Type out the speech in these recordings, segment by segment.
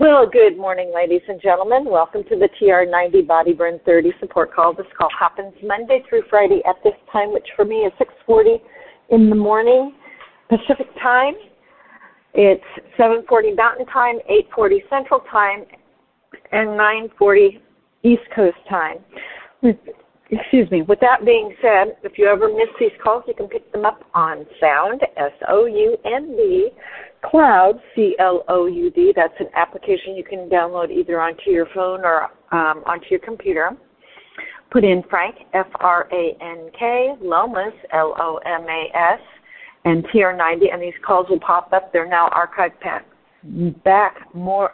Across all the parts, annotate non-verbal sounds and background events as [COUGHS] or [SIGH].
Well, good morning, ladies and gentlemen. Welcome to the TR90 Body Burn 30 support call. This call happens Monday through Friday at this time, which for me is 6:40 in the morning Pacific time. It's 7:40 Mountain Time, 8:40 Central Time, and 9:40 East Coast time. Excuse me. With that being said, if you ever miss these calls, you can pick them up on Sound, S O U N D, Cloud, C L O U D. That's an application you can download either onto your phone or um, onto your computer. Put in Frank, F R A N K, Lomas, L O M A S, and TR90, and these calls will pop up. They're now archived back back more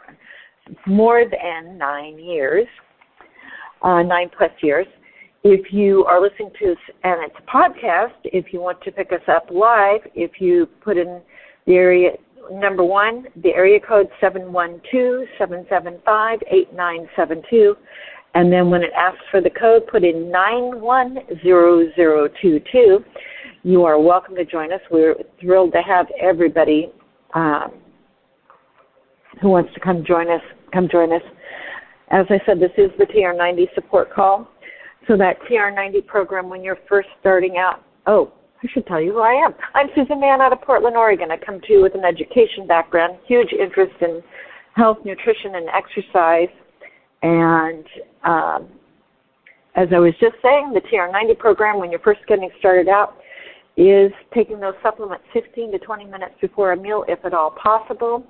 more than nine years, uh, nine plus years. If you are listening to us and it's a podcast, if you want to pick us up live, if you put in the area number one, the area code 712-775-8972, and then when it asks for the code, put in 910022. You are welcome to join us. We're thrilled to have everybody um, who wants to come join us come join us. As I said, this is the TR90 support call. So that TR90 program, when you're first starting out, oh, I should tell you who I am. I'm Susan Mann out of Portland, Oregon. I come to you with an education background, huge interest in health, nutrition, and exercise. And um, as I was just saying, the TR90 program, when you're first getting started out, is taking those supplements 15 to 20 minutes before a meal, if at all possible.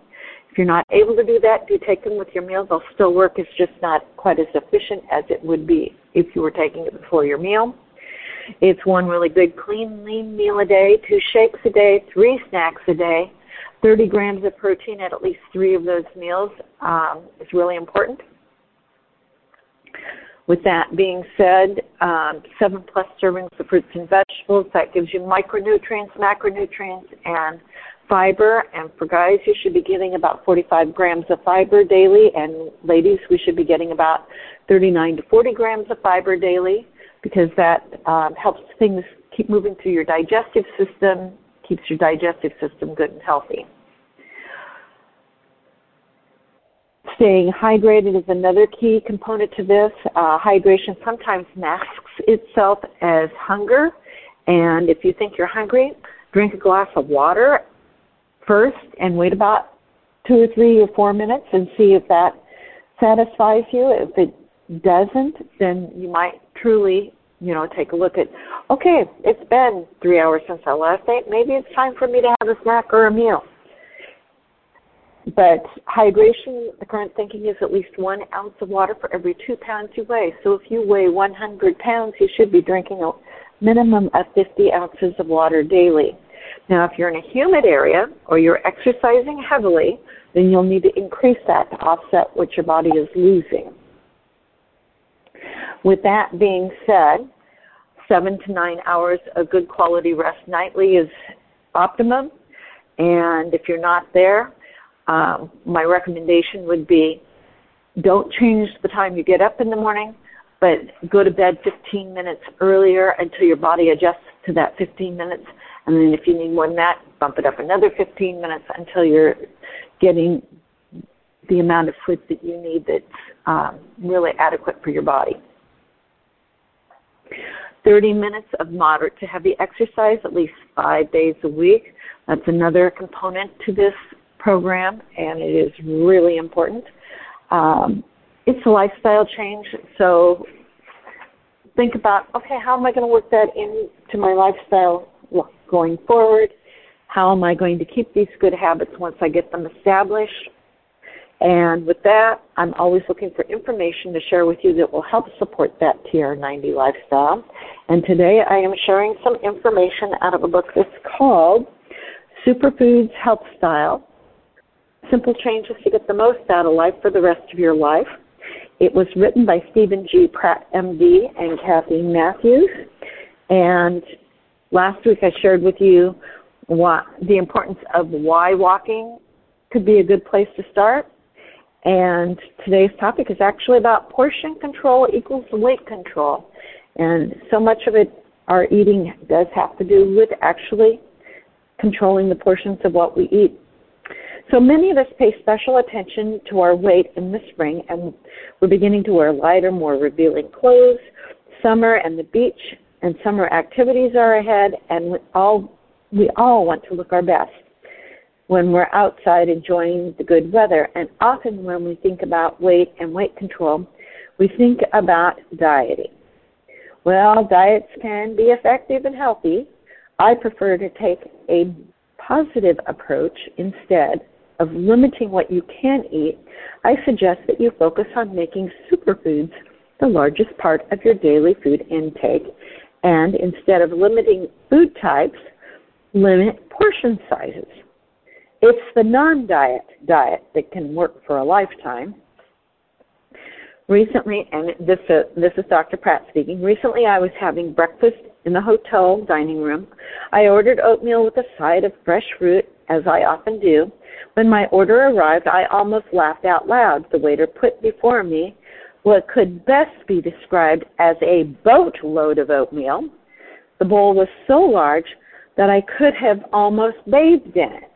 If you're not able to do that, do take them with your meal. They'll still work. It's just not quite as efficient as it would be if you were taking it before your meal. It's one really good, clean, lean meal a day, two shakes a day, three snacks a day, 30 grams of protein at at least three of those meals um, is really important. With that being said, um, seven plus servings of fruits and vegetables, that gives you micronutrients, macronutrients, and fiber. And for guys, you should be getting about 45 grams of fiber daily. And ladies, we should be getting about 39 to 40 grams of fiber daily because that um, helps things keep moving through your digestive system, keeps your digestive system good and healthy. Staying hydrated is another key component to this. Uh, hydration sometimes masks itself as hunger, and if you think you're hungry, drink a glass of water first and wait about two or three or four minutes and see if that satisfies you. If it doesn't, then you might truly, you know, take a look at, okay, it's been three hours since I last ate. Maybe it's time for me to have a snack or a meal. But hydration, the current thinking is at least one ounce of water for every two pounds you weigh. So if you weigh 100 pounds, you should be drinking a minimum of 50 ounces of water daily. Now, if you're in a humid area or you're exercising heavily, then you'll need to increase that to offset what your body is losing. With that being said, seven to nine hours of good quality rest nightly is optimum. And if you're not there, um, my recommendation would be don't change the time you get up in the morning, but go to bed 15 minutes earlier until your body adjusts to that 15 minutes and then if you need more than that, bump it up another 15 minutes until you're getting the amount of sleep that you need that's um, really adequate for your body. 30 minutes of moderate to heavy exercise at least five days a week. That's another component to this program, and it is really important. Um, it's a lifestyle change, so think about okay, how am I going to work that into my lifestyle going forward? How am I going to keep these good habits once I get them established? And with that, I'm always looking for information to share with you that will help support that TR90 lifestyle. And today I am sharing some information out of a book that's called Superfoods Health Style Simple Changes to Get the Most Out of Life for the Rest of Your Life. It was written by Steven G. Pratt, MD, and Kathy Matthews. And Last week I shared with you what, the importance of why walking could be a good place to start. And today's topic is actually about portion control equals weight control. And so much of it, our eating does have to do with actually controlling the portions of what we eat. So many of us pay special attention to our weight in the spring, and we're beginning to wear lighter, more revealing clothes. Summer and the beach and summer activities are ahead, and we all we all want to look our best when we're outside enjoying the good weather. And often, when we think about weight and weight control, we think about dieting. Well, diets can be effective and healthy. I prefer to take a positive approach instead of limiting what you can eat. I suggest that you focus on making superfoods the largest part of your daily food intake. And instead of limiting food types, limit portion sizes. It's the non diet diet that can work for a lifetime. Recently, and this, uh, this is Dr. Pratt speaking, recently I was having breakfast in the hotel dining room. I ordered oatmeal with a side of fresh fruit, as I often do. When my order arrived, I almost laughed out loud. The waiter put before me what could best be described as a boatload of oatmeal. The bowl was so large that I could have almost bathed in it.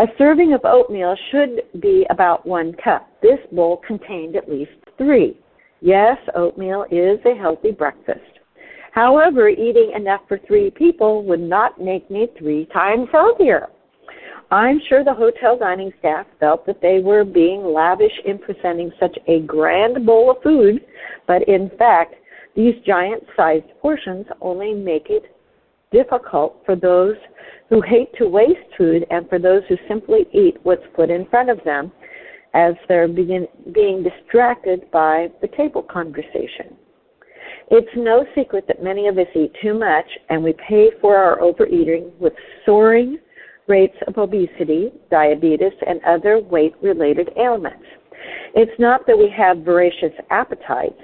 A serving of oatmeal should be about one cup. This bowl contained at least three. Yes, oatmeal is a healthy breakfast. However, eating enough for three people would not make me three times healthier. I'm sure the hotel dining staff felt that they were being lavish in presenting such a grand bowl of food, but in fact, these giant sized portions only make it difficult for those who hate to waste food and for those who simply eat what's put in front of them as they're begin, being distracted by the table conversation. It's no secret that many of us eat too much and we pay for our overeating with soaring rates of obesity, diabetes, and other weight related ailments. It's not that we have voracious appetites,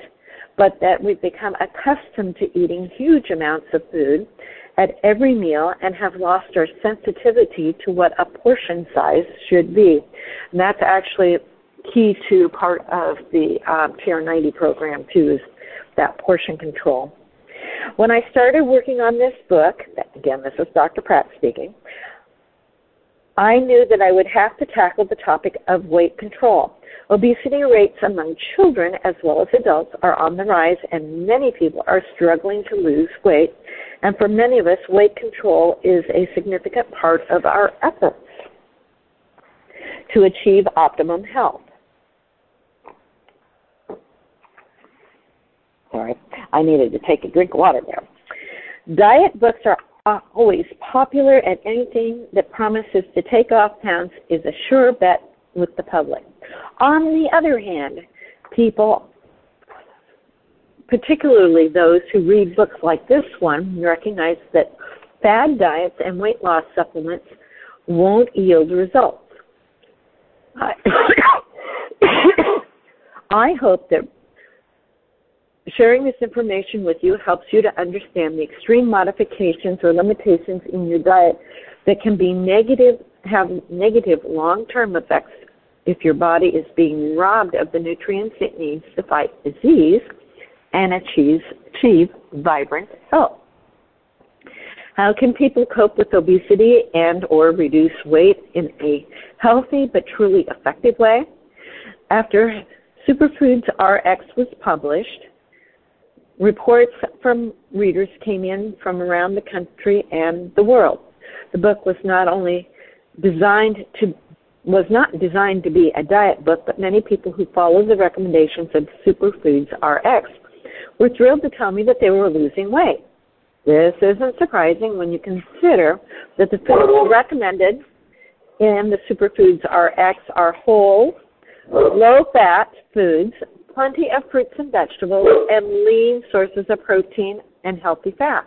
but that we've become accustomed to eating huge amounts of food at every meal and have lost our sensitivity to what a portion size should be. And that's actually key to part of the um, TR90 program too, is that portion control. When I started working on this book, again, this is Dr. Pratt speaking, I knew that I would have to tackle the topic of weight control. Obesity rates among children as well as adults are on the rise, and many people are struggling to lose weight. And for many of us, weight control is a significant part of our efforts to achieve optimum health. Sorry, I needed to take a drink of water there. Diet books are always popular, and anything that promises to take off pounds is a sure bet with the public. On the other hand, people, particularly those who read books like this one, recognize that fad diets and weight loss supplements won't yield results. I, [COUGHS] I hope that Sharing this information with you helps you to understand the extreme modifications or limitations in your diet that can be negative, have negative long-term effects if your body is being robbed of the nutrients it needs to fight disease and achieve, achieve vibrant health. How can people cope with obesity and or reduce weight in a healthy but truly effective way? After Superfoods RX was published, Reports from readers came in from around the country and the world. The book was not only designed to was not designed to be a diet book, but many people who followed the recommendations of Superfoods RX were thrilled to tell me that they were losing weight. This isn't surprising when you consider that the foods recommended in the Superfoods RX are whole, low fat foods plenty of fruits and vegetables, and lean sources of protein and healthy fats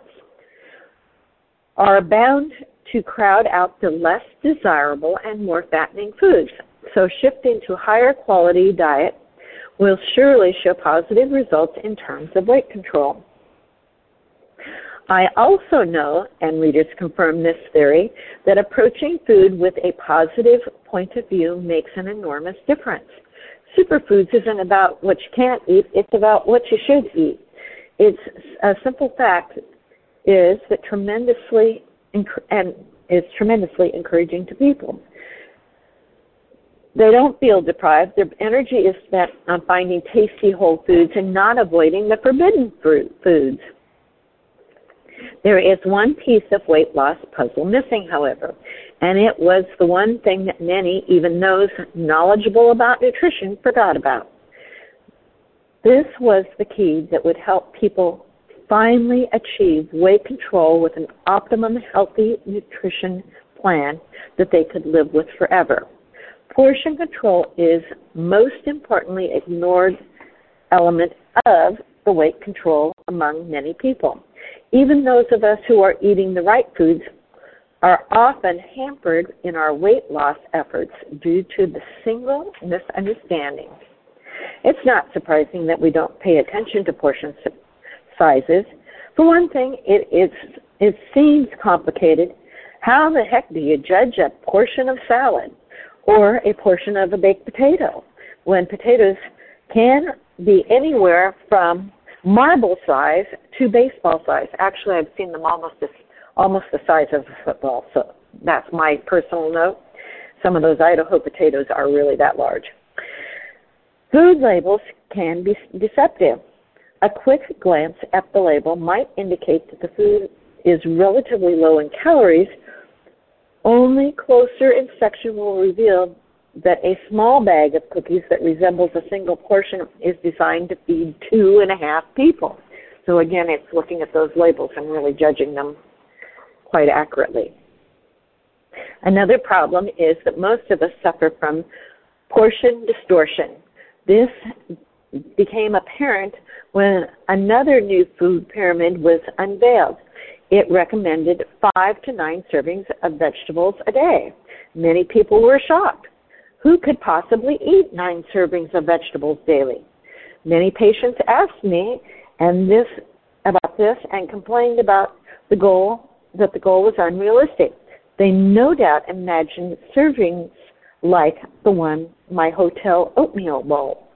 are bound to crowd out the less desirable and more fattening foods. So shifting to higher quality diet will surely show positive results in terms of weight control. I also know, and readers confirm this theory, that approaching food with a positive point of view makes an enormous difference superfoods isn't about what you can't eat, it's about what you should eat. It's a simple fact is that tremendously and is tremendously encouraging to people. They don't feel deprived. Their energy is spent on finding tasty whole foods and not avoiding the forbidden fruit foods. There is one piece of weight loss puzzle missing, however, and it was the one thing that many, even those knowledgeable about nutrition, forgot about. This was the key that would help people finally achieve weight control with an optimum healthy nutrition plan that they could live with forever. Portion control is most importantly ignored element of the weight control among many people. Even those of us who are eating the right foods are often hampered in our weight loss efforts due to the single misunderstanding. It's not surprising that we don't pay attention to portion sizes. For one thing, it is it seems complicated. How the heck do you judge a portion of salad or a portion of a baked potato when potatoes can be anywhere from marble size to baseball size. Actually, I've seen them almost as, almost the size of a football. So that's my personal note. Some of those Idaho potatoes are really that large. Food labels can be deceptive. A quick glance at the label might indicate that the food is relatively low in calories. Only closer inspection will reveal that a small bag of cookies that resembles a single portion is designed to feed two and a half people. So again, it's looking at those labels and really judging them quite accurately. Another problem is that most of us suffer from portion distortion. This became apparent when another new food pyramid was unveiled. It recommended five to nine servings of vegetables a day. Many people were shocked. Who could possibly eat nine servings of vegetables daily? Many patients asked me and this about this and complained about the goal that the goal was unrealistic. They no doubt imagined servings like the one my hotel oatmeal bowl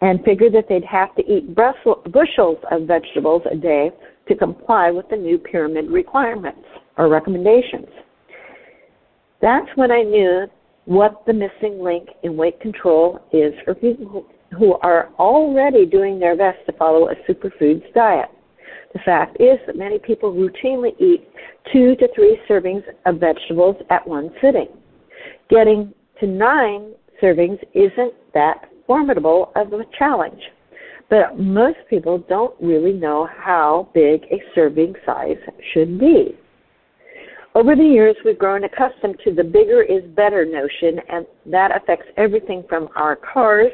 and figured that they'd have to eat bushels of vegetables a day to comply with the new pyramid requirements or recommendations. That's when I knew what the missing link in weight control is for people who are already doing their best to follow a superfoods diet. The fact is that many people routinely eat two to three servings of vegetables at one sitting. Getting to nine servings isn't that formidable of a challenge, but most people don't really know how big a serving size should be. Over the years, we've grown accustomed to the bigger is better notion, and that affects everything from our cars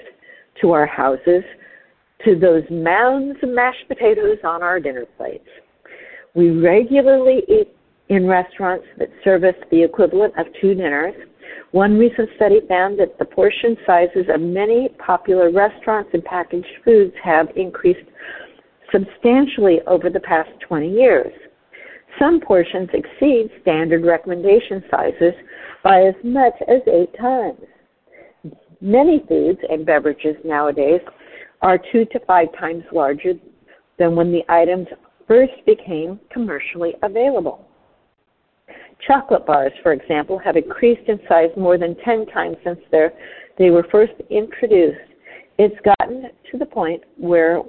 to our houses to those mounds of mashed potatoes on our dinner plates. We regularly eat in restaurants that service the equivalent of two dinners. One recent study found that the portion sizes of many popular restaurants and packaged foods have increased substantially over the past 20 years. Some portions exceed standard recommendation sizes by as much as eight times. Many foods and beverages nowadays are two to five times larger than when the items first became commercially available. Chocolate bars, for example, have increased in size more than 10 times since they were first introduced. It's gotten to the point where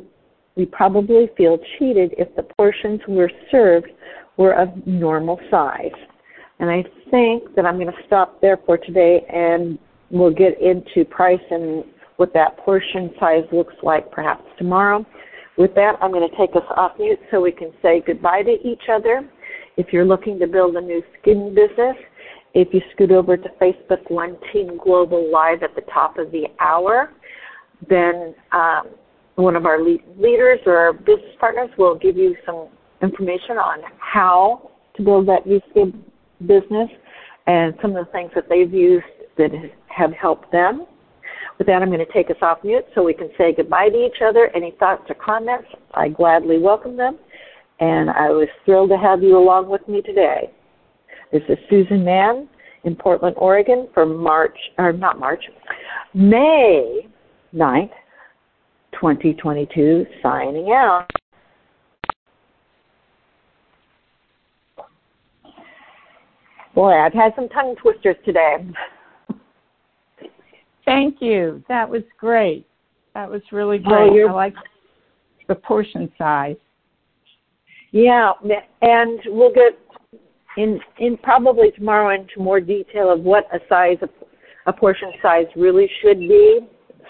we probably feel cheated if the portions we're served were of normal size. And I think that I'm going to stop there for today and we'll get into price and what that portion size looks like perhaps tomorrow. With that, I'm going to take us off mute so we can say goodbye to each other. If you're looking to build a Nu Skin business, if you scoot over to Facebook One Team Global Live at the top of the hour, then um, one of our leaders or our business partners will give you some information on how to build that Nu Skin business and some of the things that they've used that have helped them. With that, I'm going to take us off mute so we can say goodbye to each other. Any thoughts or comments, I gladly welcome them. And I was thrilled to have you along with me today. This is Susan Mann in Portland, Oregon for March, or not March, May 9th, 2022, signing out. Boy, I've had some tongue twisters today. Thank you. That was great. That was really oh, great. Oh, I like the portion size. Yeah, and we'll get in in probably tomorrow into more detail of what a size a portion size really should be,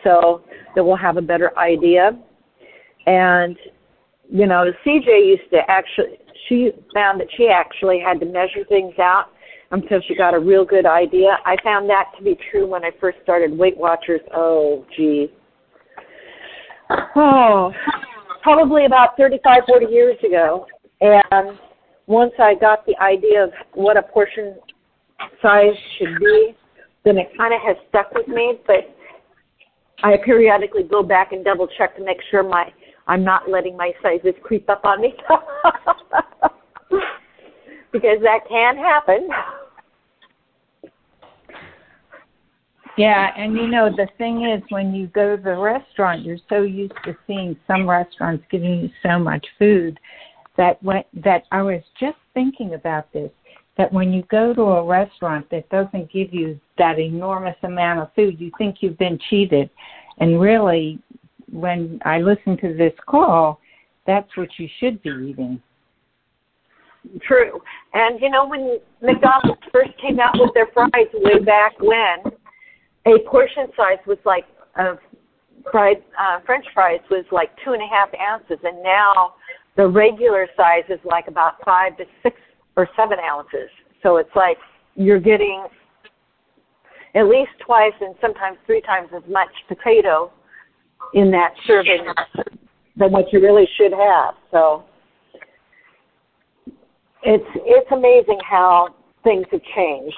so that we'll have a better idea. And you know, CJ used to actually she found that she actually had to measure things out until she got a real good idea. I found that to be true when I first started Weight Watchers. Oh, gee. Oh, probably about 35, 40 years ago. And once I got the idea of what a portion size should be, then it kind of has stuck with me. But I periodically go back and double check to make sure my I'm not letting my sizes creep up on me. [LAUGHS] because that can happen. Yeah, and you know the thing is when you go to the restaurant, you're so used to seeing some restaurants giving you so much food that when that I was just thinking about this that when you go to a restaurant that doesn't give you that enormous amount of food, you think you've been cheated. And really when I listen to this call, that's what you should be eating. True. And you know when McDonald's first came out with their fries way back when, a portion size was like of fried uh, French fries was like two and a half ounces, and now the regular size is like about five to six or seven ounces. So it's like you're getting at least twice and sometimes three times as much potato in that serving than what you really should have. So it's it's amazing how things have changed.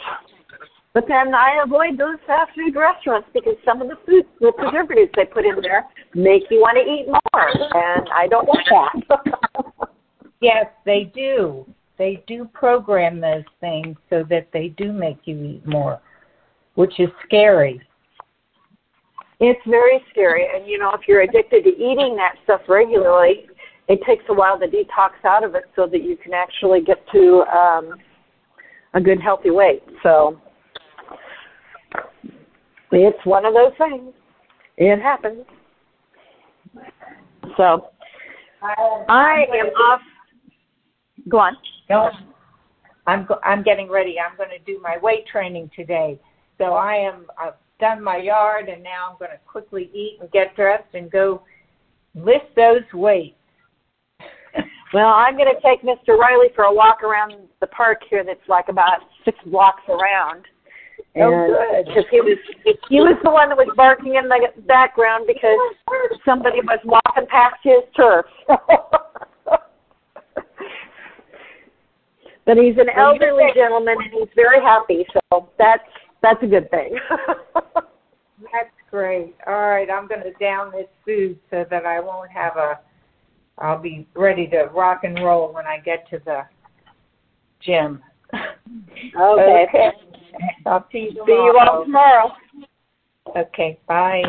But then I avoid those fast food restaurants because some of the food, the preservatives they put in there, make you want to eat more, and I don't want that. [LAUGHS] yes, they do. They do program those things so that they do make you eat more, which is scary. It's very scary, and you know, if you're addicted to eating that stuff regularly, it takes a while to detox out of it so that you can actually get to um, a good healthy weight. So it's one of those things. It happens. So I am off. Go on. No, I'm go- I'm getting ready. I'm going to do my weight training today. So I am I've done my yard and now I'm going to quickly eat and get dressed and go lift those weights. [LAUGHS] well, I'm going to take Mr. Riley for a walk around the park here that's like about six blocks around. Oh, and oh, Because he was he was the one that was barking in the background because somebody was walking past his turf. [LAUGHS] but he's an elderly gentleman and he's very happy, so that's that's a good thing. [LAUGHS] that's great. All right, I'm going to down this food so that I won't have a. I'll be ready to rock and roll when I get to the gym. Okay. okay. I'll see you tomorrow. See you all tomorrow. Okay, bye.